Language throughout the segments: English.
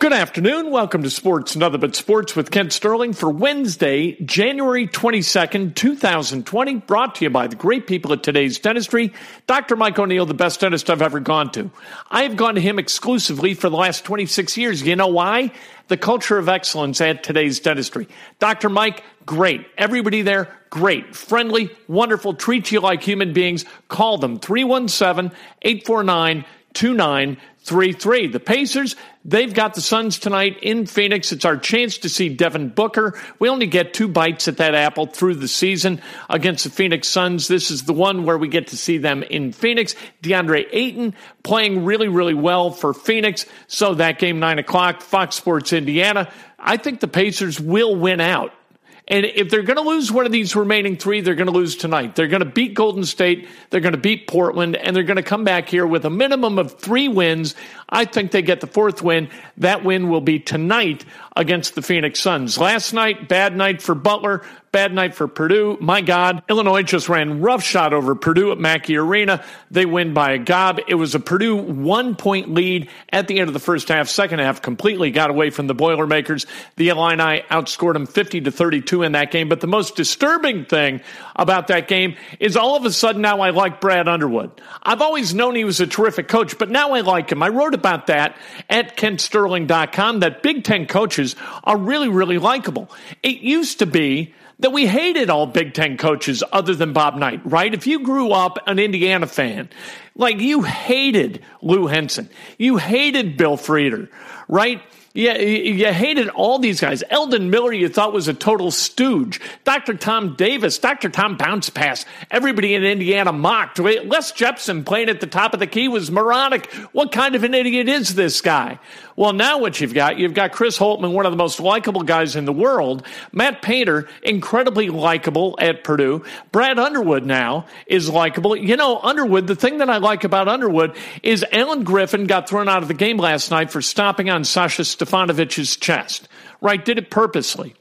Good afternoon. Welcome to Sports Another But Sports with Kent Sterling for Wednesday, January 22nd, 2020. Brought to you by the great people at today's dentistry. Dr. Mike O'Neill, the best dentist I've ever gone to. I've gone to him exclusively for the last 26 years. You know why? The culture of excellence at today's dentistry. Dr. Mike, great. Everybody there, great. Friendly, wonderful, treat you like human beings. Call them 317 849 2933. The Pacers, they've got the Suns tonight in Phoenix. It's our chance to see Devin Booker. We only get two bites at that apple through the season against the Phoenix Suns. This is the one where we get to see them in Phoenix. DeAndre Ayton playing really, really well for Phoenix. So that game, 9 o'clock, Fox Sports Indiana. I think the Pacers will win out. And if they're going to lose one of these remaining three, they're going to lose tonight. They're going to beat Golden State, they're going to beat Portland, and they're going to come back here with a minimum of three wins. I think they get the fourth win. That win will be tonight against the Phoenix Suns. Last night, bad night for Butler, bad night for Purdue. My God, Illinois just ran roughshod over Purdue at Mackey Arena. They win by a gob. It was a Purdue one point lead at the end of the first half. Second half completely got away from the Boilermakers. The Illini outscored them 50 to 32 in that game. But the most disturbing thing about that game is all of a sudden now I like Brad Underwood. I've always known he was a terrific coach, but now I like him. I wrote about that at kentsterling.com that Big Ten coaches are really, really likable. It used to be that we hated all Big Ten coaches other than Bob Knight, right? If you grew up an Indiana fan, like you hated Lou Henson, you hated Bill Frieder, right? Yeah, you hated all these guys. Eldon Miller, you thought was a total stooge. Dr. Tom Davis, Dr. Tom Bounce Pass, everybody in Indiana mocked. Les Jepsen playing at the top of the key was moronic. What kind of an idiot is this guy? Well, now what you've got, you've got Chris Holtmann, one of the most likable guys in the world. Matt Painter, incredibly likable at Purdue. Brad Underwood now is likable. You know, Underwood, the thing that I like about Underwood is Alan Griffin got thrown out of the game last night for stomping on Sasha Stefanovic's chest, right? Did it purposely.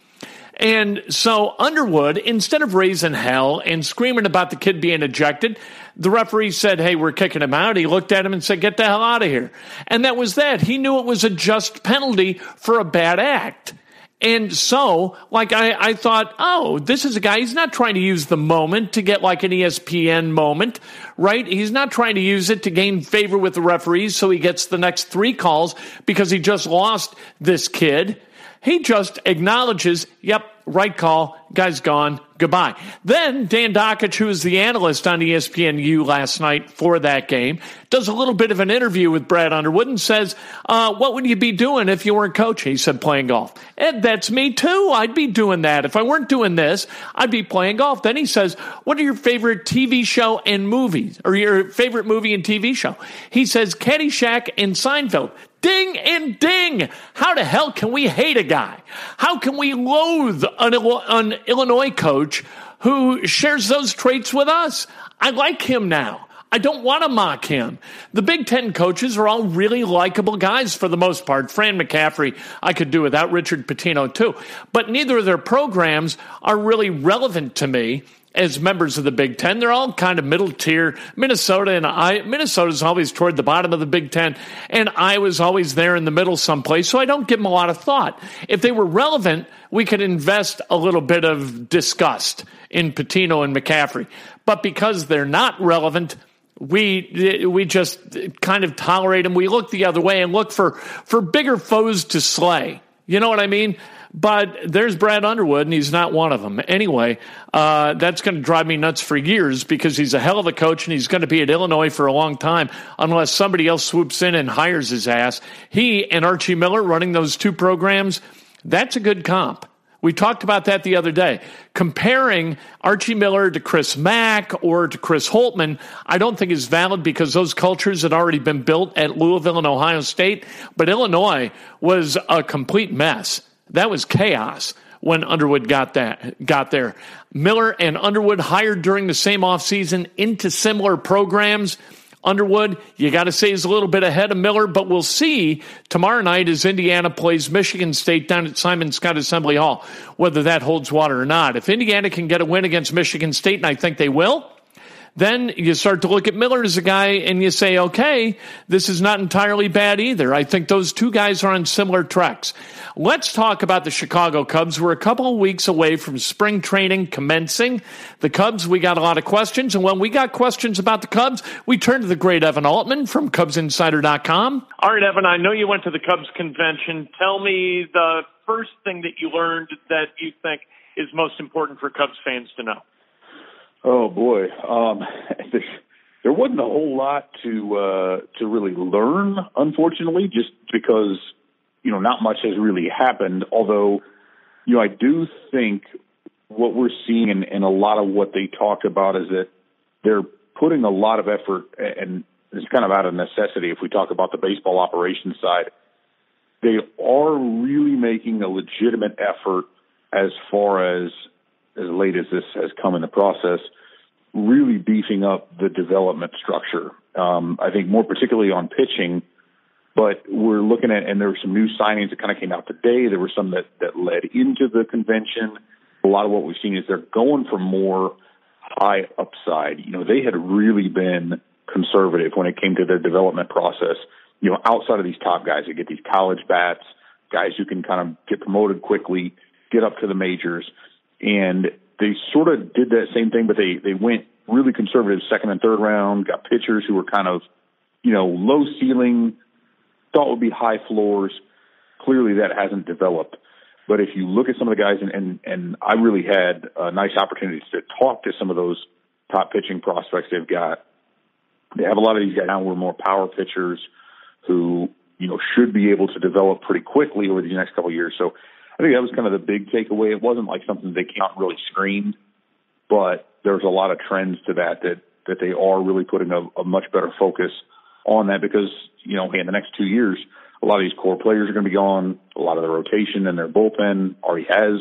And so Underwood, instead of raising hell and screaming about the kid being ejected, the referee said, Hey, we're kicking him out. He looked at him and said, Get the hell out of here. And that was that. He knew it was a just penalty for a bad act. And so, like, I, I thought, oh, this is a guy, he's not trying to use the moment to get like an ESPN moment, right? He's not trying to use it to gain favor with the referees so he gets the next three calls because he just lost this kid. He just acknowledges, yep, right call, guy's gone, goodbye. Then Dan Dakich, who is the analyst on ESPNU last night for that game, does a little bit of an interview with Brad Underwood and says, uh, what would you be doing if you weren't coaching? He said, playing golf. And that's me too. I'd be doing that. If I weren't doing this, I'd be playing golf. Then he says, what are your favorite TV show and movies or your favorite movie and TV show? He says, Caddyshack and Seinfeld. Ding and ding! How the hell can we hate a guy? How can we loathe an, an Illinois coach who shares those traits with us? I like him now. I don't want to mock him. The Big Ten coaches are all really likable guys for the most part. Fran McCaffery, I could do without Richard Pitino too. But neither of their programs are really relevant to me as members of the Big Ten. They're all kind of middle tier. Minnesota and I, Minnesota's always toward the bottom of the Big Ten, and Iowa's always there in the middle someplace. So I don't give them a lot of thought. If they were relevant, we could invest a little bit of disgust in Pitino and McCaffery. But because they're not relevant, we we just kind of tolerate them. We look the other way and look for for bigger foes to slay. You know what I mean? But there's Brad Underwood, and he's not one of them. Anyway, uh, that's going to drive me nuts for years because he's a hell of a coach, and he's going to be at Illinois for a long time unless somebody else swoops in and hires his ass. He and Archie Miller running those two programs, that's a good comp. We talked about that the other day. Comparing Archie Miller to Chris Mack or to Chris Holtmann, I don't think is valid because those cultures had already been built at Louisville and Ohio State. But Illinois was a complete mess. That was chaos when Underwood got that got there. Miller and Underwood hired during the same offseason into similar programs. Underwood, you got to say, is a little bit ahead of Miller, but we'll see tomorrow night as Indiana plays Michigan State down at Simon Skjodt Assembly Hall whether that holds water or not. If Indiana can get a win against Michigan State, and I think they will, then you start to look at Miller as a guy and you say, okay, this is not entirely bad either. I think those two guys are on similar tracks. Let's talk about the Chicago Cubs. We're a couple of weeks away from spring training commencing. The Cubs, we got a lot of questions. And when we got questions about the Cubs, we turned to the great Evan Altman from CubsInsider.com. All right, Evan, I know you went to the Cubs convention. Tell me the first thing that you learned that you think is most important for Cubs fans to know. Oh boy, um, there wasn't a whole lot to uh, to really learn, unfortunately, just because you know not much has really happened. Although, you know, I do think what we're seeing in, in a lot of what they talk about is that they're putting a lot of effort, and it's kind of out of necessity. If we talk about the baseball operations side, they are really making a legitimate effort as far as as late as this has come in the process, really beefing up the development structure. Um, I think more particularly on pitching, but we're looking at, and there were some new signings that kind of came out today. There were some that, that led into the convention. A lot of what we've seen is they're going for more high upside. You know, they had really been conservative when it came to their development process. You know, outside of these top guys that get these college bats, guys who can kind of get promoted quickly, get up to the majors and they sort of did that same thing, but they they went really conservative second and third round, got pitchers who were kind of, you know, low ceiling, thought would be high floors. Clearly, that hasn't developed. But if you look at some of the guys, and and, and I really had nice opportunities to talk to some of those top pitching prospects they've got. They have a lot of these guys now who are more power pitchers who you know should be able to develop pretty quickly over the next couple of years. So I think that was kind of the big takeaway. It wasn't like something they came out really screamed, but there's a lot of trends to that that that they are really putting a, a much better focus on that because you know hey, in the next two years a lot of these core players are going to be gone. A lot of the rotation and their bullpen already has.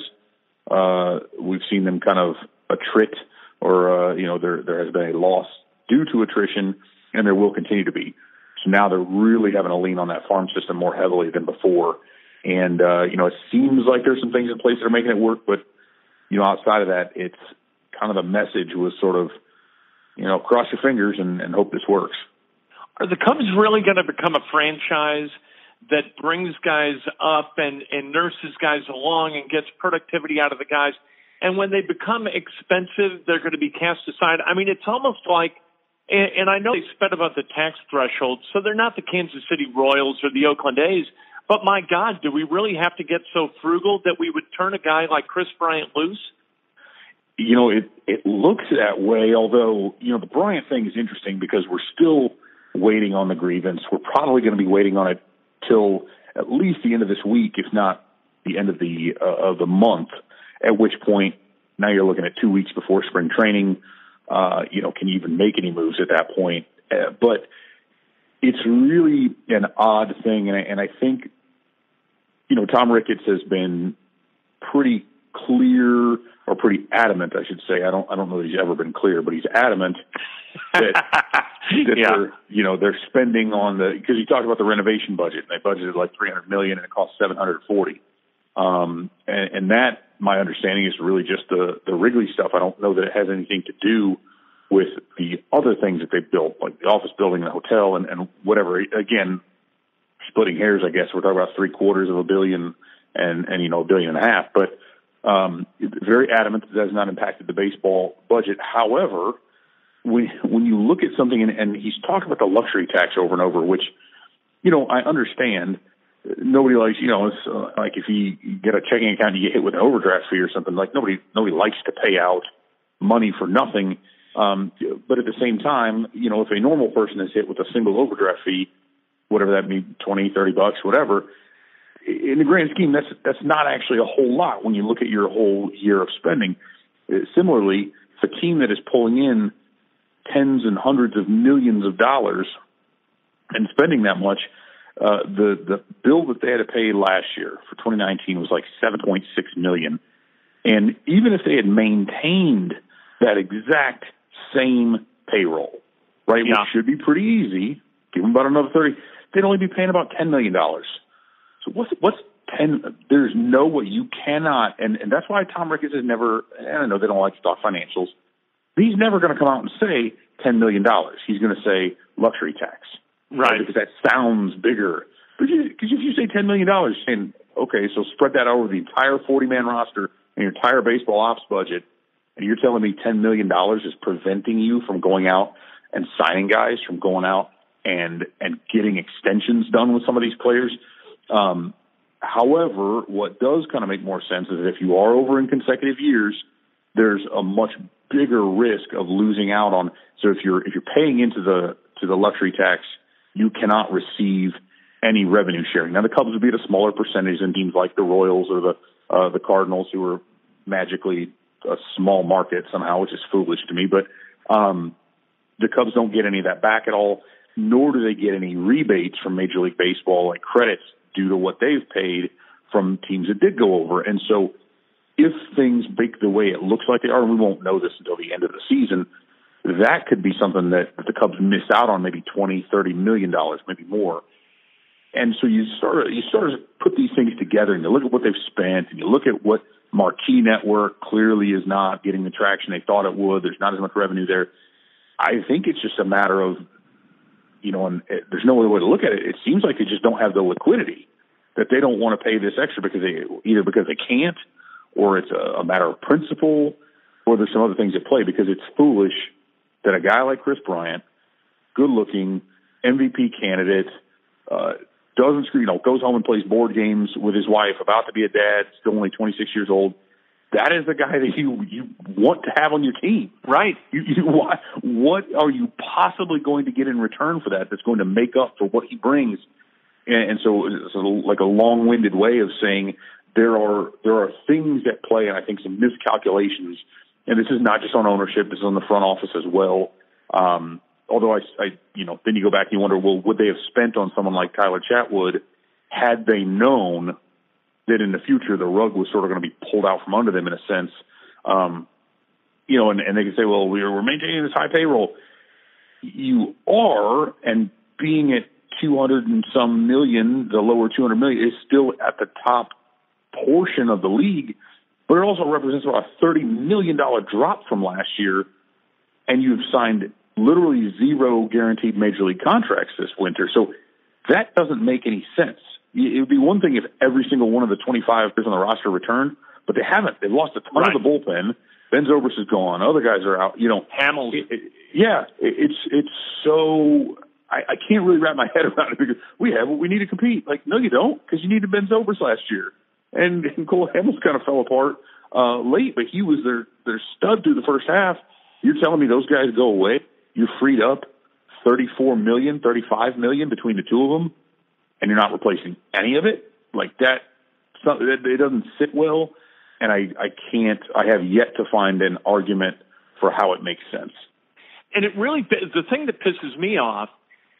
Uh, we've seen them kind of attrit, or uh, you know there there has been a loss due to attrition, and there will continue to be. So now they're really having to lean on that farm system more heavily than before. And, uh, you know, it seems like there's some things in place that are making it work, but, you know, outside of that, it's kind of the message was sort of, you know, cross your fingers and, and hope this works. Are the Cubs really going to become a franchise that brings guys up and, and nurses guys along and gets productivity out of the guys? And when they become expensive, they're going to be cast aside. I mean, it's almost like, and, and I know they spent about the tax threshold, so they're not the Kansas City Royals or the Oakland A's, but my God, do we really have to get so frugal that we would turn a guy like Kris Bryant loose? You know, it it looks that way. Although you know, the Bryant thing is interesting because we're still waiting on the grievance. We're probably going to be waiting on it till at least the end of this week, if not the end of the uh, of the month. At which point, now you're looking at two weeks before spring training. Uh, you know, can you even make any moves at that point? Uh, but it's really an odd thing, and I, and I think you know, Tom Ricketts has been pretty clear or pretty adamant, I should say. I don't, I don't know that he's ever been clear, but he's adamant that that Yeah. they're you know they're spending on the because you talked about the renovation budget and they budgeted like 300 million and it cost 740 um and, and that my understanding is really just the the Wrigley stuff I don't know that it has anything to do with the other things that they built like the office building the hotel and, and whatever again splitting hairs I guess we're talking about three quarters of a billion and and you know a billion and a half but um very adamant that that has not impacted the baseball budget however when when you look at something and, and he's talked about the luxury tax over and over, which you know I understand. Nobody likes you know it's uh, like if you get a checking account you get hit with an overdraft fee or something like nobody nobody likes to pay out money for nothing. Um, but at the same time, you know if a normal person is hit with a single overdraft fee, whatever that means, twenty, thirty bucks, whatever. In the grand scheme, that's that's not actually a whole lot when you look at your whole year of spending. Uh, Similarly, if a team that is pulling in tens and hundreds of millions of dollars and spending that much. Uh, the the bill that they had to pay last year for 2019 was like 7.6 million, and even if they had maintained that exact same payroll, right, Yeah. which should be pretty easy, give them about another 30, they'd only be paying about 10 million dollars. So what's what's 10? There's no way you cannot, and and that's why Tom Ricketts has never. I don't know they don't like to talk financials he's never going to come out and say ten million dollars. He's going to say luxury tax, Right. Because that sounds bigger. Because if you say ten million dollars, saying okay, so spread that over the entire forty-man roster and your entire baseball ops budget, and you're telling me ten million dollars is preventing you from going out and signing guys, from going out and and getting extensions done with some of these players. Um, however, what does kind of make more sense is that if you are over in consecutive years, there's a much bigger risk of losing out on. So if you're if you're paying into the to the luxury tax, you cannot receive any revenue sharing. Now the Cubs would be at a smaller percentage than teams like the Royals or the uh, the Cardinals, who are magically a small market somehow, which is foolish to me. But um, the Cubs don't get any of that back at all, nor do they get any rebates from Major League Baseball, like credits due to what they've paid from teams that did go over. And so if things break the way it looks like they are, and we won't know this until the end of the season, that could be something that the Cubs miss out on maybe twenty, thirty million dollars, maybe more. And so you sort of you sort of put these things together and you look at what they've spent and you look at what Marquee Network clearly is not getting the traction they thought it would. There's not as much revenue there. I think it's just a matter of, you know, and it, there's no other way to look at it. It seems like they just don't have the liquidity that they don't want to pay this extra because they either because they can't or it's a, a matter of principle or there's some other things at play because it's foolish that a guy like Kris Bryant, good looking MVP candidate, uh, doesn't you know, goes home and plays board games with his wife, about to be a dad, still only 26 years old. That is the guy that you you want to have on your team. Right. You, you, what, what are you possibly going to get in return for that that's going to make up for what he brings? And, and so it's a, like a long-winded way of saying there are there are things at play, and I think some miscalculations. And this is not just on ownership; this is on the front office as well. Um, although I, I, you know, then you go back and you wonder, well, would they have spent on someone like Tyler Chatwood had they known that in the future the rug was sort of going to be pulled out from under them in a sense? Um, you know, and, and they can say, well, we're, we're maintaining this high payroll. You are, and being at 200 and some million, the lower 200 million is still at the top portion of the league, but it also represents about a $30 million drop from last year. And you've signed literally zero guaranteed major league contracts this winter. So that doesn't make any sense. It would be one thing if every single one of the 25 players on the roster returned, but they haven't. They've lost a ton Right. of the bullpen. Ben Zobrist is gone. Other guys are out. You know, Hamels. it, it, yeah, it, it's it's so I, I can't really wrap my head around it because we have what we need to compete. Like, no, you don't, because you needed Ben Zobrist last year, and, and Cole Hamels kind of fell apart uh, late, but he was their their stud through the first half. You're telling me those guys go away? You're freed up thirty four million, thirty five million between the two of them, and you're not replacing any of it like that. It, doesn't sit well, and I I can't. I have yet to find an argument for how it makes sense. and it really the thing that pisses me off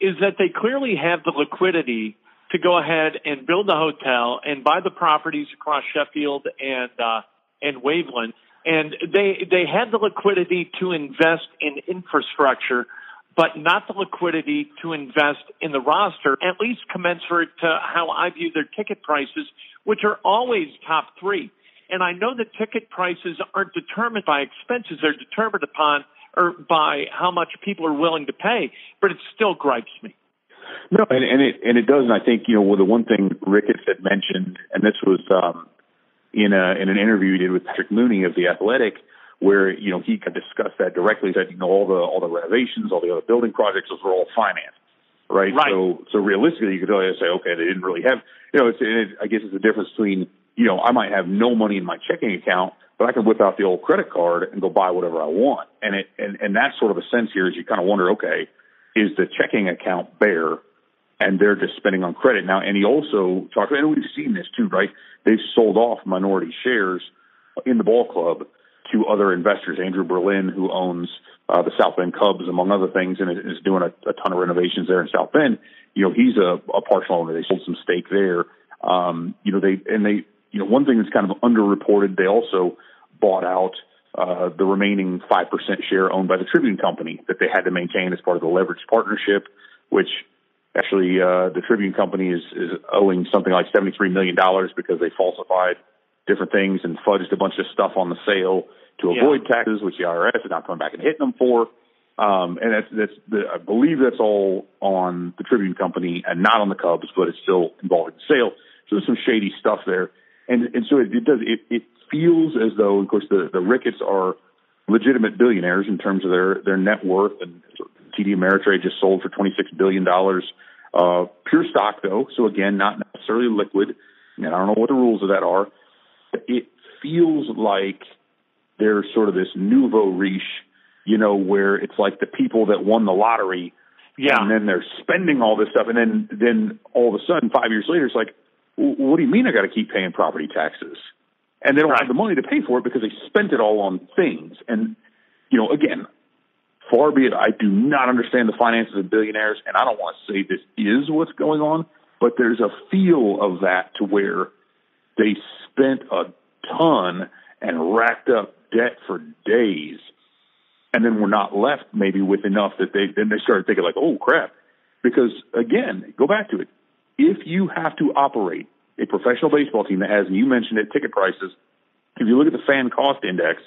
is that they clearly have the liquidity to go ahead and build the hotel and buy the properties across Sheffield and uh, and Waveland, and they they had the liquidity to invest in infrastructure, but not the liquidity to invest in the roster, at least commensurate to how I view their ticket prices, which are always top three. And I know that ticket prices aren't determined by expenses; they're determined upon or by how much people are willing to pay. But it still gripes me. No, and, and it and it does. And I think you know well, the one thing Ricketts had mentioned, and this was um, in a in an interview he did with Patrick Mooney of the Athletic, where you know he could discuss that directly. Said you know all the all the renovations, all the other building projects, those were all financed, right? right. So so realistically, you could always say, okay, they didn't really have. You know, it's, it, I guess it's the difference between you know I might have no money in my checking account, but I can whip out the old credit card and go buy whatever I want. And it and and that sort of a sense here is you kind of wonder, okay, is the checking account bare? and they're just spending on credit now. And he also talked, and we've seen this too, right? They've sold off minority shares in the ball club to other investors. Andrew Berlin, who owns uh, the South Bend Cubs, among other things, and is doing a, a ton of renovations there in South Bend. You know, he's a, a partial owner. They sold some stake there. Um, you know, they and they, you know, one thing that's kind of underreported. They also bought out uh, the remaining five percent share owned by the Tribune Company that they had to maintain as part of the leveraged partnership, which Actually, uh, the Tribune Company is, is owing something like $73 million because they falsified different things and fudged a bunch of stuff on the sale to avoid yeah. taxes, which the IRS is not coming back and hitting them for. Um, and that's, that's the, I believe that's all on the Tribune Company and not on the Cubs, but it's still involving the sale. So there's some shady stuff there. And, and so it, it does, it, it feels as though, of course, the, the Ricketts are legitimate billionaires in terms of their, their net worth and TD Ameritrade just sold for $26 billion. Uh, pure stock though, so again, not necessarily liquid. And I don't know what the rules of that are. It feels like there's sort of this nouveau riche, you know, where it's like the people that won the lottery, yeah, and then they're spending all this stuff, and then then all of a sudden, five years later, it's like, what do you mean I got to keep paying property taxes? And they don't right. have the money to pay for it because they spent it all on things. And you know, again, Far be it, I do not understand the finances of billionaires, and I don't want to say this is what's going on, but there's a feel of that to where they spent a ton and racked up debt for days, and then were not left maybe with enough that they then they started thinking like, oh crap, because again, go back to it. If you have to operate a professional baseball team that has, and you mentioned it, ticket prices. If you look at the fan cost index,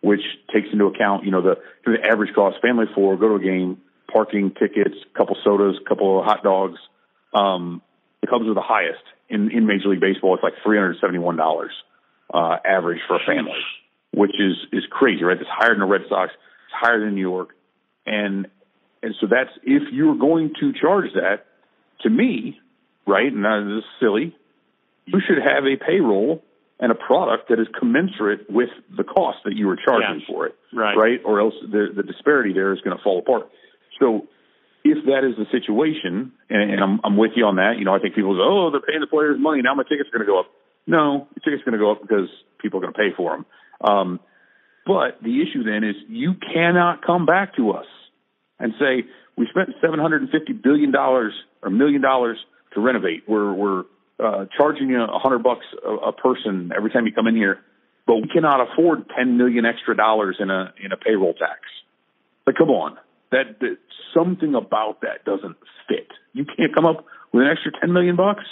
which takes into account, you know, the, the average cost, family four, go to a game, parking tickets, couple sodas, couple of hot dogs. Um, the Cubs are the highest in, in Major League Baseball. It's like $371, uh, average for a family, which is, is crazy, right? It's higher than the Red Sox. It's higher than New York. And, and so that's, if you're going to charge that to me, right? And this is silly. You should have a payroll and a product that is commensurate with the cost that you were charging for it, right? Right, or else the the disparity there is going to fall apart. So, if that is the situation, and, and I'm I'm with you on that, you know, I think people go, oh, they're paying the players money now, my ticket's are going to go up. No, the ticket's are going to go up because people are going to pay for them. Um, but the issue then is you cannot come back to us and say we spent seven hundred and fifty billion dollars or million dollars to renovate. We're we're uh, charging you a hundred bucks a, person every time you come in here, but we cannot afford ten million extra dollars in a in a payroll tax. But come on, that, that something about that doesn't fit. You can't come up with an extra ten million bucks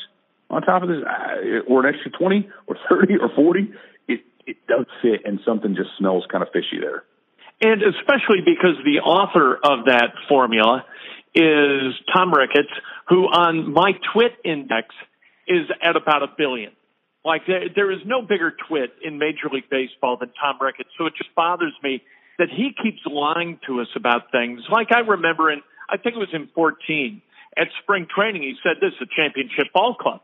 on top of this, uh, or an extra twenty or thirty or forty. It it does fit, and something just smells kind of fishy there. And especially because the author of that formula is Tom Ricketts, who on my twit index is at about a billion. Like there, there is no bigger twit in Major League Baseball than Tom Ricketts. So it just bothers me that he keeps lying to us about things. Like I remember in, I think it was in 14 at spring training, he said this is a championship ball club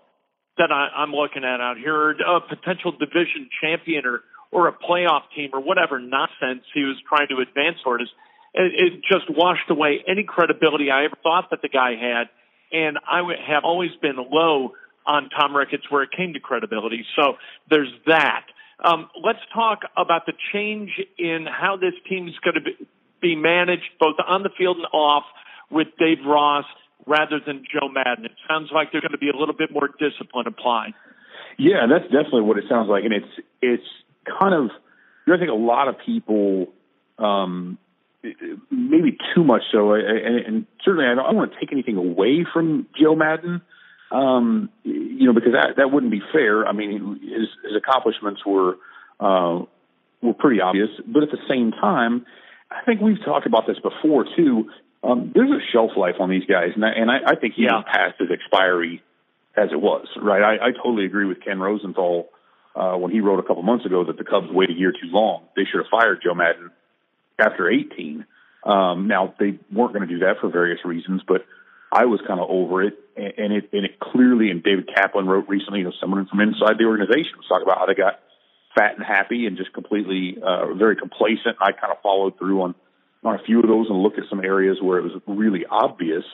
that I, I'm looking at out here, a potential division champion or, or a playoff team or whatever nonsense he was trying to advance towards. It, it just washed away any credibility I ever thought that the guy had. And I have always been low on Tom Ricketts where it came to credibility. So there's that. Um, let's talk about the change in how this team is going to be, be managed, both on the field and off, with Dave Ross rather than Joe Maddon. It sounds like there's going to be a little bit more discipline applied. Yeah, that's definitely what it sounds like, and it's it's kind of. You know, I think a lot of people um, maybe too much so, and, and certainly I don't, I don't want to take anything away from Joe Maddon, um, you know, because that that wouldn't be fair. I mean, his his accomplishments were uh, were pretty obvious, but at the same time, I think we've talked about this before too. Um, there's a shelf life on these guys, and I, and I, I think he yeah. passed his expiry as it was. Right, I, I totally agree with Ken Rosenthal uh, when he wrote a couple months ago that the Cubs waited a year too long. They should have fired Joe Maddon after 18. Um, now they weren't going to do that for various reasons, but I was kind of over it, and it and it clearly. And David Kaplan wrote recently, you know, someone from inside the organization was talking about how they got fat and happy and just completely uh, very complacent. I kind of followed through on on a few of those and looked at some areas where it was really obvious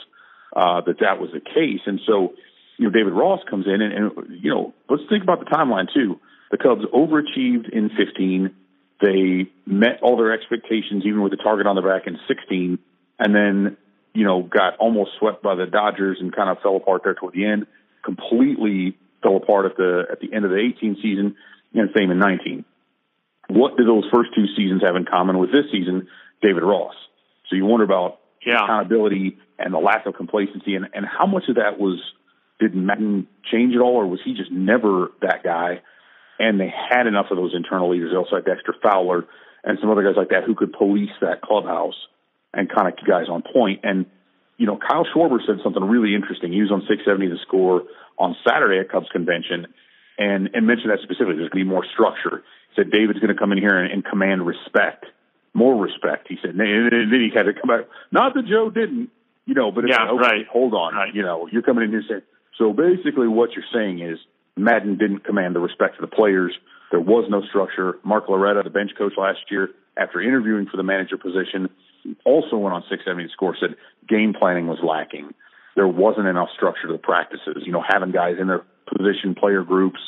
uh, that that was the case. And so, you know, David Ross comes in, and, and you know, let's think about the timeline too. The Cubs overachieved in 15. They met all their expectations, even with the target on the back in 16, and then, you know, got almost swept by the Dodgers and kind of fell apart there toward the end. Completely fell apart at the at the end of the 18 season, and same in 19. What do those first two seasons have in common with this season? David Ross. So you wonder about yeah. accountability and the lack of complacency, and and how much of that was did Maddon change at all, or was he just never that guy? and they had enough of those internal leaders. Had Dexter Fowler and some other guys like that who could police that clubhouse and kind of keep guys on point. And you know, Kyle Schwarber said something really interesting. He was on 670 The Score on Saturday at Cubs convention, and and mentioned that specifically. There's going to be more structure. He said David's going to come in here and, and command respect, more respect. He said, and then he had to come back. Not that Joe didn't, you know, but it's yeah, like, okay, right. hold on, right. you know, you're coming in here saying. So basically, what you're saying is Maddon didn't command the respect of the players. There was no structure. Mark Loretta, the bench coach last year, after interviewing for the manager position, also went on 670 score, said game planning was lacking. There wasn't enough structure to the practices, you know, having guys in their position player groups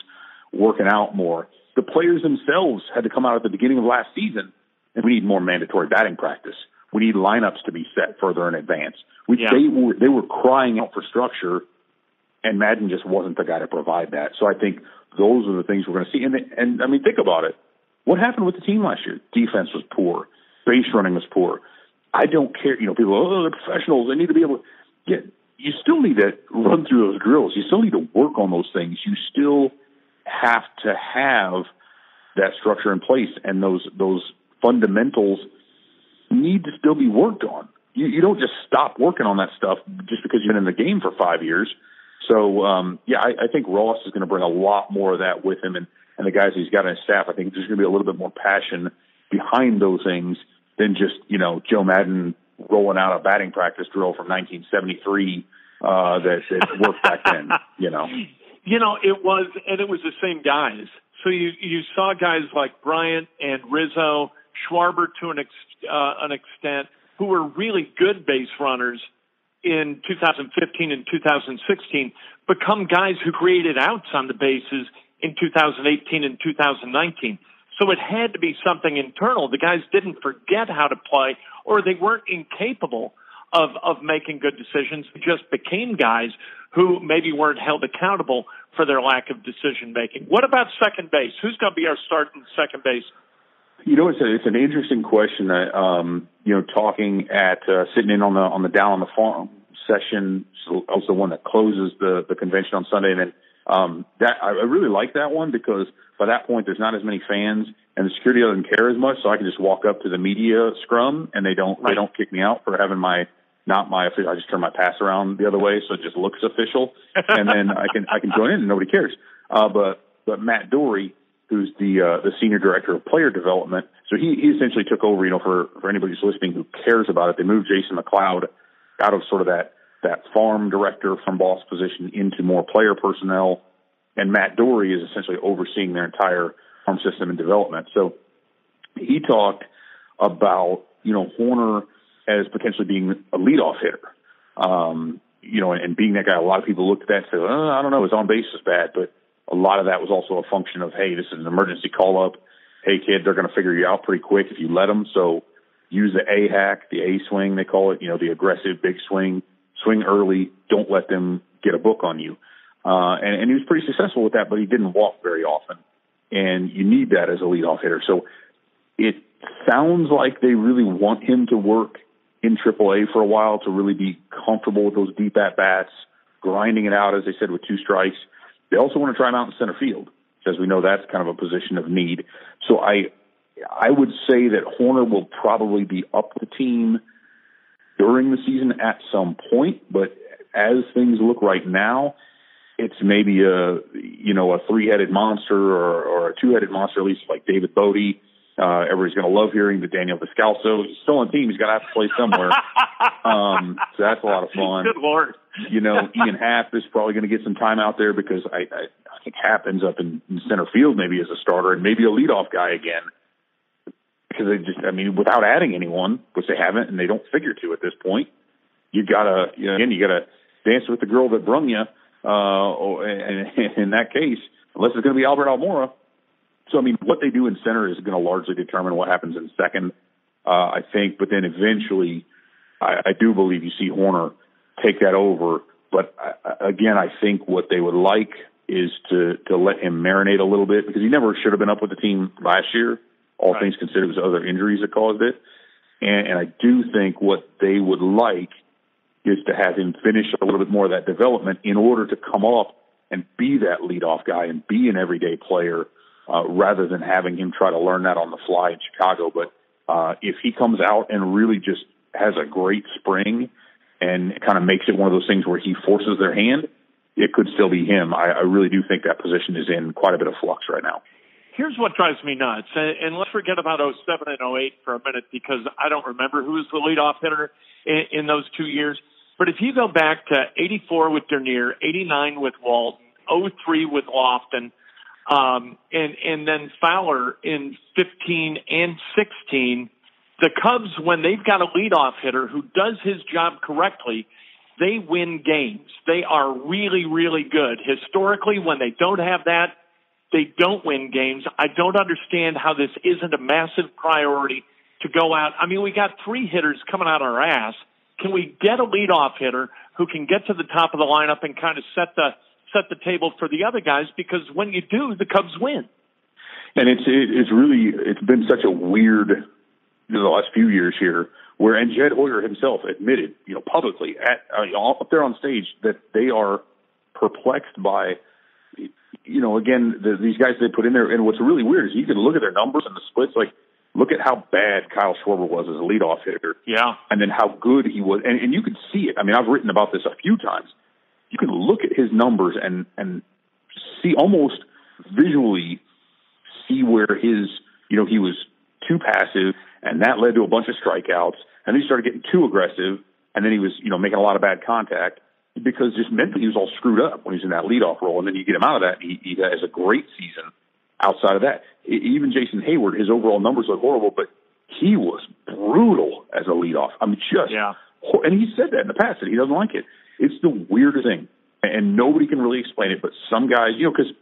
working out more. The players themselves had to come out at the beginning of last season, and we need more mandatory batting practice. We need lineups to be set further in advance. We, yeah. They were they were crying out for structure and Maddon just wasn't the guy to provide that. So I think those are the things we're going to see. And and I mean, think about it. What happened with the team last year? Defense was poor. Base running was poor. I don't care. You know, people, oh, they're professionals. They need to be able to get. You still need to run through those drills. You still need to work on those things. You still have to have that structure in place, and those those fundamentals need to still be worked on. You, you don't just stop working on that stuff just because you've been in the game for five years so um, yeah, I, I think Ross is going to bring a lot more of that with him, and and the guys he's got on his staff. I think there's going to be a little bit more passion behind those things than just you know Joe Maddon rolling out a batting practice drill from 1973 uh, that, worked back then. You know, you know it was, and it was the same guys. So you you saw guys like Bryant and Rizzo, Schwarber to an ex, uh, an extent, who were really good base runners in 2015 and 2016 become guys who created outs on the bases in 2018 and 2019. So it had to be something internal. The guys didn't forget how to play or they weren't incapable of, of making good decisions. They just became guys who maybe weren't held accountable for their lack of decision making. What about second base? Who's going to be our starting second base you know, it's a, it's an interesting question. That, um, you know, talking at uh, sitting in on the on the down on the farm session. So was the one that closes the the convention on Sunday, and then um, that I really like that one because by that point there's not as many fans, and the security doesn't care as much, so I can just walk up to the media scrum, and they don't right. they don't kick me out for having my not my official. I just turn my pass around the other way, so it just looks official, and then I can I can join in, and nobody cares. Uh, but but Matt Dorey, who's the uh, the senior director of player development. So he, he essentially took over. You know, for for anybody who's listening who cares about it, they moved Jason McLeod out of sort of that that farm director from boss position into more player personnel, and Matt Dorey is essentially overseeing their entire farm system and development. So he talked about you know Hoerner as potentially being a leadoff hitter. Um, you know, and, and being that guy, a lot of people looked at that and said, oh, I don't know, his on base is bad, but a lot of that was also a function of, hey, this is an emergency call up. Hey, kid, they're going to figure you out pretty quick if you let them. So use the A hack, the A swing, they call it, you know, the aggressive big swing, swing early. Don't let them get a book on you. Uh, and, and he was pretty successful with that, but he didn't walk very often. And you need that as a leadoff hitter. So it sounds like they really want him to work in AAA for a while to really be comfortable with those deep at bats, grinding it out, as they said, with two strikes. They also want to try him out in center field, as we know that's kind of a position of need. So I, I would say that Hoerner will probably be up the team during the season at some point, but as things look right now, it's maybe a you know a three-headed monster or, or a two-headed monster, at least like David Bote uh, everybody's going to love hearing the Daniel Descalso. He's still on team. He's going to have to play somewhere. um, so that's a lot of fun. Good lord. You know, Ian Happ is probably going to get some time out there because I, I, I think Happ ends up in, in center field maybe as a starter and maybe a leadoff guy again. Because they just, I mean, without adding anyone, which they haven't and they don't figure to at this point, you gotta, you know, again, you gotta dance with the girl that brung you. Uh, and in that case, unless it's going to be Albert Almora, so, I mean, what they do in center is going to largely determine what happens in second, uh, I think. But then eventually, I, I do believe you see Hoerner take that over. But I, again, I think what they would like is to to let him marinate a little bit because he never should have been up with the team last year. All right. things considered, it was other injuries that caused it. And, and I do think what they would like is to have him finish a little bit more of that development in order to come up and be that leadoff guy and be an everyday player uh, rather than having him try to learn that on the fly in Chicago. But uh, if he comes out and really just has a great spring and kind of makes it one of those things where he forces their hand, it could still be him. I, I really do think that position is in quite a bit of flux right now. Here's what drives me nuts, and, and let's forget about 07 and 08 for a minute because I don't remember who was the leadoff hitter in, in those two years. But if you go back to 84 with Dernier, 89 with Walton, 03 with Lofton, um, and and then Fowler in 15 and 16. The Cubs, when they've got a leadoff hitter who does his job correctly, they win games. They are really, really good. Historically, when they don't have that, they don't win games. I don't understand how this isn't a massive priority to go out. I mean, we got three hitters coming out our ass. Can we get a leadoff hitter who can get to the top of the lineup and kind of set the set the table for the other guys because when you do, the Cubs win. And it's it's really it's been such a weird you know, the last few years here where and Jed Hoyer himself admitted you know publicly at uh, up there on stage that they are perplexed by you know again the, these guys they put in there and what's really weird is you can look at their numbers and the splits like look at how bad Kyle Schwarber was as a leadoff hitter. Yeah. And then how good he was. And, and you could see it. I mean, I've written about this a few times you can look at his numbers and and see almost visually see where his you know he was too passive and that led to a bunch of strikeouts and then he started getting too aggressive and then he was you know making a lot of bad contact because just mentally he was all screwed up when he's in that leadoff role and then you get him out of that he, he has a great season outside of that even Jason Heyward his overall numbers look horrible but he was brutal as a leadoff I mean just yeah and he said that in the past that he doesn't like it it's the weirdest thing, and nobody can really explain it. But some guys, you know, because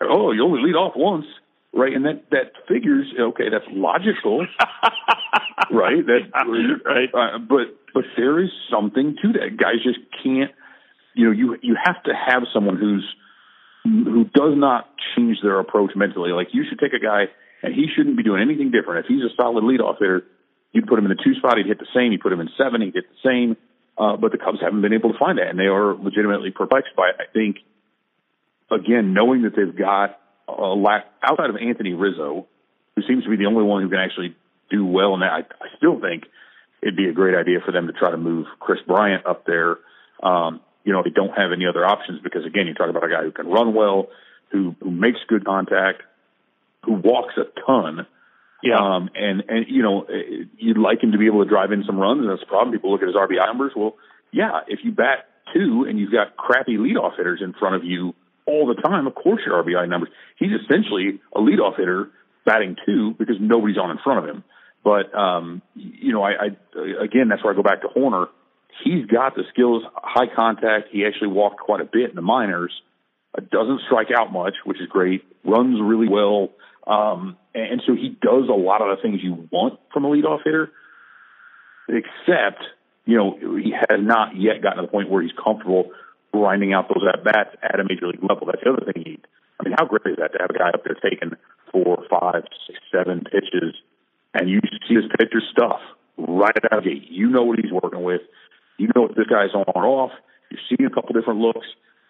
oh, you only lead off once, right? And that that figures okay, that's logical, right? That right. Uh, but but there is something to that. Guys just can't. You know, you you have to have someone who's who does not change their approach mentally. Like you should take a guy and he shouldn't be doing anything different. If he's a solid leadoff hitter, you'd put him in the two spot, he'd hit the same. You put him in seven, he'd hit the same. Uh, but the Cubs haven't been able to find that, and they are legitimately perplexed by it. I think, again, knowing that they've got a lack outside of Anthony Rizzo, who seems to be the only one who can actually do well in that, I, I still think it'd be a great idea for them to try to move Kris Bryant up there. Um, you know, they don't have any other options because, again, you talk about a guy who can run well, who, who makes good contact, who walks a ton yeah. Um, and, and, you know, you'd like him to be able to drive in some runs, and that's the problem. People look at his RBI numbers. Well, yeah, if you bat two and you've got crappy leadoff hitters in front of you all the time, of course your RBI numbers. He's essentially a leadoff hitter batting two because nobody's on in front of him. But, um, you know, I, I, again, that's where I go back to Hoerner. He's got the skills, high contact. He actually walked quite a bit in the minors. Doesn't strike out much, which is great. Runs really well. Um, and so he does a lot of the things you want from a leadoff hitter, except, you know, he has not yet gotten to the point where he's comfortable grinding out those at bats at a major league level. That's the other thing he, I mean, how great is that to have a guy up there taking four, five, six, seven pitches and you see his pitcher stuff right out of the gate. You know what he's working with. You know if this guy's on or off. You're seeing a couple different looks,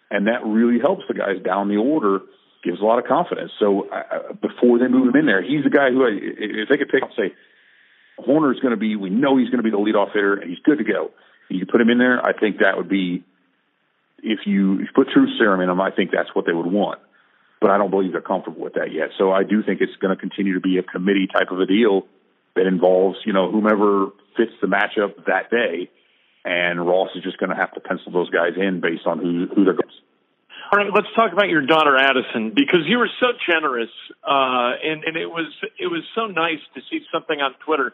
and that really helps the guys down the order. Gives a lot of confidence. So uh, before they move him in there, he's the guy who, if they could pick, say, Hoerner's going to be. We know he's going to be the leadoff hitter, and he's good to go. You put him in there. I think that would be if you, if you put truth serum in him. I think that's what they would want. But I don't believe they're comfortable with that yet. So I do think it's going to continue to be a committee type of a deal that involves you know whomever fits the matchup that day, and Ross is just going to have to pencil those guys in based on who who they're. Going. All right, let's talk about your daughter Addison because you were so generous, uh, and and it was it was so nice to see something on Twitter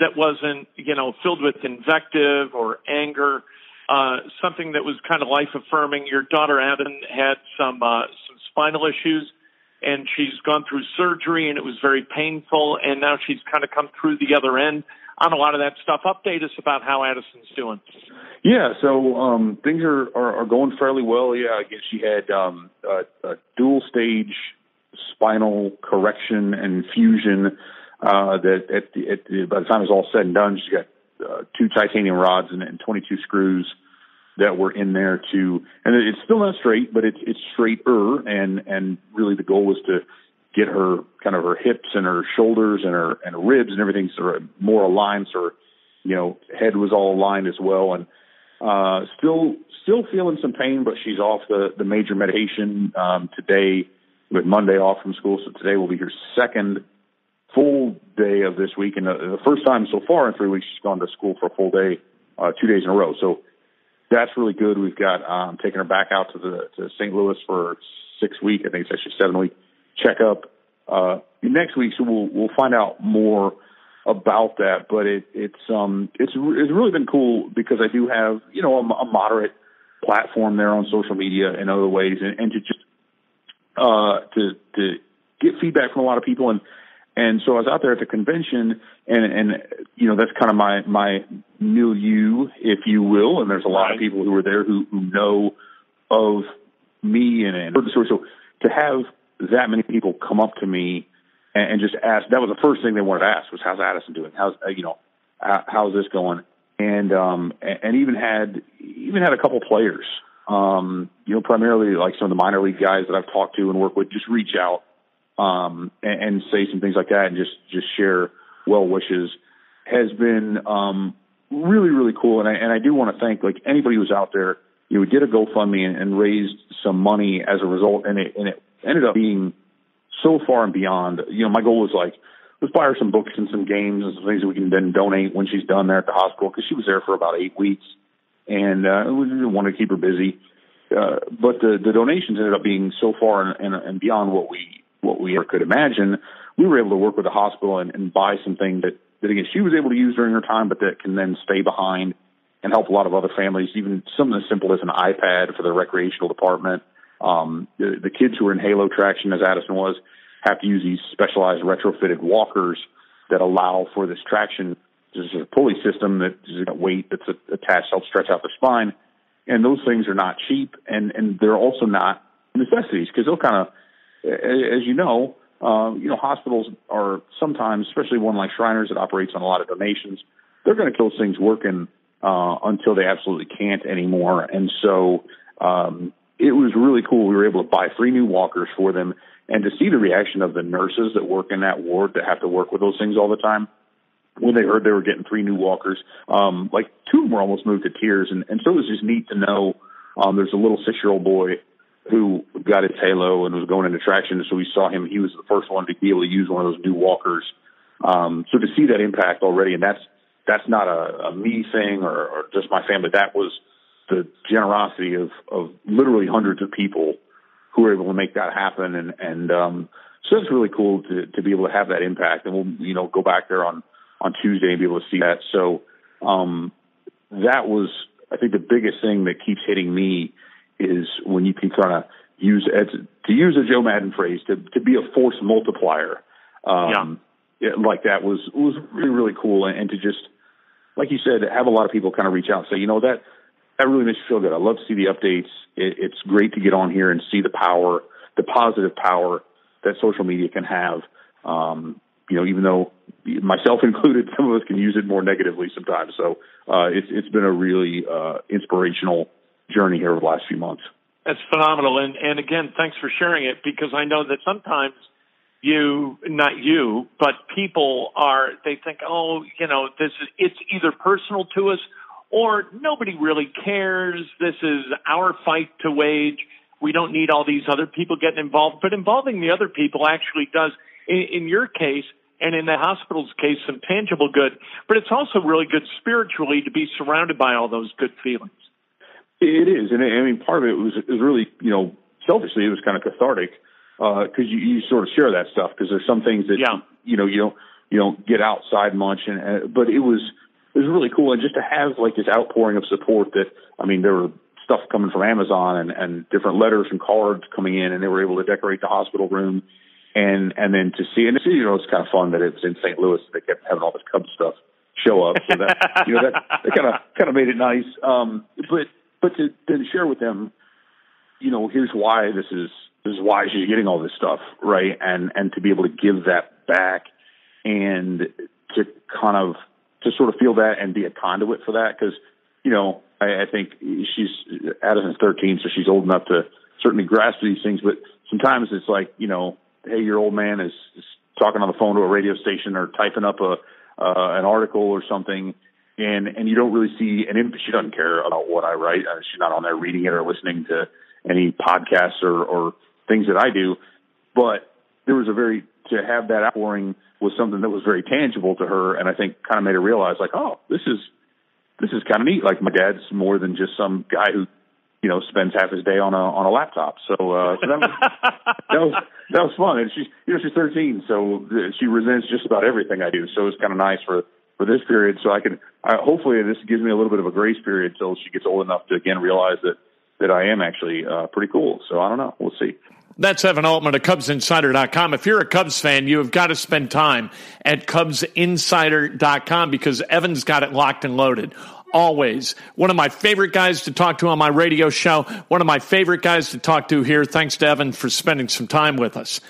that wasn't, you know, filled with invective or anger, uh, something that was kind of life affirming. Your daughter Adam had some uh, some spinal issues, and she's gone through surgery, and it was very painful. And now she's kind of come through the other end on a lot of that stuff. Update us about how Addison's doing. Yeah, so um, things are, are are going fairly well. Yeah, I guess she had um, a, a dual stage spinal correction and fusion uh, that at the, at the, by the time it's all said and done, she's got uh, two titanium rods and, and 22 screws that were in there to, and it's still not straight, but it's it's straighter, and and really the goal was to get her kind of her hips and her shoulders and her and her ribs and everything sort of more aligned, so her you know head was all aligned as well, and uh, still still feeling some pain, but she's off the the major medication um, today with Monday off from school, so today will be her second full day of this week, and the, the first time so far in three weeks she's gone to school for a full day, uh, two days in a row. So that's really good. We've got um, taking her back out to the to St. Louis for six week. I think it's actually seven week checkup. Uh, next week, so we'll we'll find out more about that. But it it's um it's it's really been cool because I do have you know a, a moderate platform there on social media and other ways, and, and to just uh to to get feedback from a lot of people and and so I was out there at the convention, and and you know that's kind of my my milieu, if you will. And there's a lot right. of people who are there who who know of me and and heard the story. So to have that many people come up to me and, and just ask that was the first thing they wanted to ask was how's Addison doing? How's uh, you know how's this going? And um and even had even had a couple players, um you know primarily like some of the minor league guys that I've talked to and work with just reach out um, and, and say some things like that and just just share well wishes has been um, really really cool. And I and I do want to thank like anybody who's out there. You know, we did a GoFundMe and, and raised some money as a result, and it and it ended up being so far and beyond. You know, my goal was like let's buy her some books and some games and some things that we can then donate when she's done there at the hospital because she was there for about eight weeks, and uh, we wanted to keep her busy. Uh, but the the donations ended up being so far and, and, and beyond what we what we ever could imagine. We were able to work with the hospital and, and buy something that, that again she was able to use during her time, but that can then stay behind and help a lot of other families. Even something as simple as an iPad for the recreational department. Um, the, the kids who are in Halo traction, as Addison was, have to use these specialized retrofitted walkers that allow for this traction. There's a pulley system that is a weight that's attached to help stretch out the spine. And those things are not cheap, and and they're also not necessities because they'll kind of as you know, uh, you know, hospitals are sometimes, especially one like Shriners that operates on a lot of donations, they're going to kill things working uh, until they absolutely can't anymore. And so um, it was really cool. We were able to buy three new walkers for them, and to see the reaction of the nurses that work in that ward that have to work with those things all the time. When they heard they were getting three new walkers, um, like two of them were almost moved to tears, and, and so it was just neat to know. Um, there's a little six year old boy who got his halo and was going into traction. So we saw him. He was the first one to be able to use one of those new walkers. Um, so to see that impact already, and that's that's not a, a me thing or, or just my family. That was the generosity of of literally hundreds of people who were able to make that happen. And and um, so it's really cool to to be able to have that impact. And we'll you know go back there on on Tuesday and be able to see that. So um, that was I think the biggest thing that keeps hitting me is when you can kind of use to use a Joe Maddon phrase to to be a force multiplier. Um, yeah. It, like that was was really really cool, and, and to just like you said, have a lot of people kind of reach out and say, you know that that really makes me feel good. I love to see the updates. It, it's great to get on here and see the power, the positive power that social media can have. Um, you know, even though myself included, some of us can use it more negatively sometimes. So uh, it's it's been a really uh, inspirational journey here over the last few months. That's phenomenal, and and again, thanks for sharing it because I know that sometimes you, not you, but people are they think, oh, you know, this is it's either personal to us or nobody really cares. This is our fight to wage. We don't need all these other people getting involved, but involving the other people actually does. In, in your case, and in the hospital's case, some tangible good, but it's also really good spiritually to be surrounded by all those good feelings. It is, and I mean, part of it was it was really, you know, selfishly, it was kind of cathartic because uh, you, you sort of share that stuff because there's some things that yeah. you know you don't you don't get outside much, and uh, but it was it was really cool, and just to have like this outpouring of support that I mean, there were stuff coming from Amazon and and different letters and cards coming in, and they were able to decorate the hospital room. And and then to see and see, you know it's kind of fun that it was in St. Louis they kept having all this Cubs stuff show up. So that you know that that kind of kind of made it nice. Um but but to to share with them you know here's why this is this is why she's getting all this stuff right? And and to be able to give that back and to kind of to sort of feel that and be a conduit for that because you know I, I think she's Addison's 13 so she's old enough to certainly grasp these things but sometimes it's like you know hey, your old man is, is talking on the phone to a radio station or typing up a uh, an article or something, and and you don't really see an imp- she doesn't care about what I write. Uh, she's not on there reading it or listening to any podcasts or or things that I do. But there was a very to have that outpouring was something that was very tangible to her, and I think kind of made her realize like, oh, this is this is kind of neat. Like my dad's more than just some guy who you know spends half his day on a on a laptop. So, uh, so that was that was that was fun. And she's you know she's 13, so she resents just about everything I do. So it's kind of nice for for this period. So I can I, hopefully this gives me a little bit of a grace period until she gets old enough to again realize that that I am actually uh, pretty cool. So I don't know. We'll see. That's Evan Altman at CubsInsider.com. If you're a Cubs fan, you have got to spend time at CubsInsider.com because Evan's got it locked and loaded always. One of my favorite guys to talk to on my radio show. One of my favorite guys to talk to here. Thanks to Evan for spending some time with us.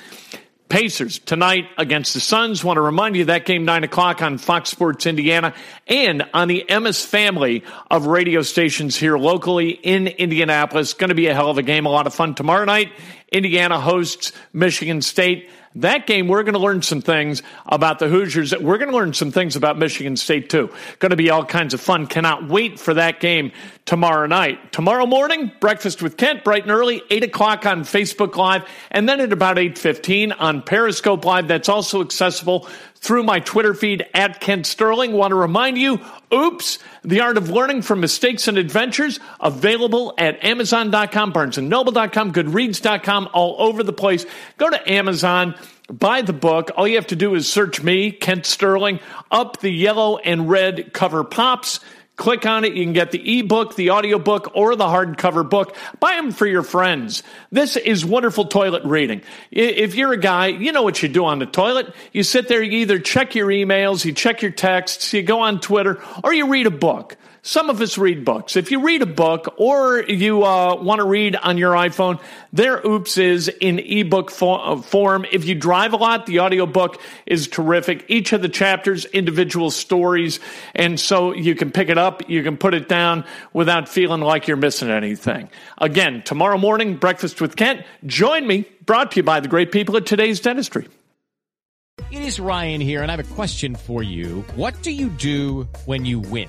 Pacers tonight against the Suns. Want to remind you that game nine o'clock on Fox Sports Indiana and on the Emmis family of radio stations here locally in Indianapolis. Going to be a hell of a game. A lot of fun tomorrow night. Indiana hosts Michigan State. That game, we're going to learn some things about the Hoosiers. We're going to learn some things about Michigan State, too. Going to be all kinds of fun. Cannot wait for that game tomorrow night. Tomorrow morning, breakfast with Kent, bright and early, 8 o'clock on Facebook Live, and then at about 8.15 on Periscope Live. That's also accessible through my Twitter feed at Kent Sterling. Want to remind you, oops, the art of learning from mistakes and adventures available at Amazon.com, BarnesandNoble.com, Goodreads.com, all over the place. Go to Amazon. Buy the book. All you have to do is search me, Kent Sterling, up the yellow and red cover pops. Click on it. You can get the ebook, the audiobook, or the hardcover book. Buy them for your friends. This is wonderful toilet reading. If you're a guy, you know what you do on the toilet. You sit there, you either check your emails, you check your texts, you go on Twitter, or you read a book. Some of us read books. If you read a book or you uh, want to read on your iPhone, there Oops is in ebook uh, form. If you drive a lot, the audiobook is terrific. Each of the chapters, individual stories. And so you can pick it up, you can put it down without feeling like you're missing anything. Again, tomorrow morning, Breakfast with Kent. Join me, brought to you by the great people at today's dentistry. It is Ryan here, and I have a question for you. What do you do when you win?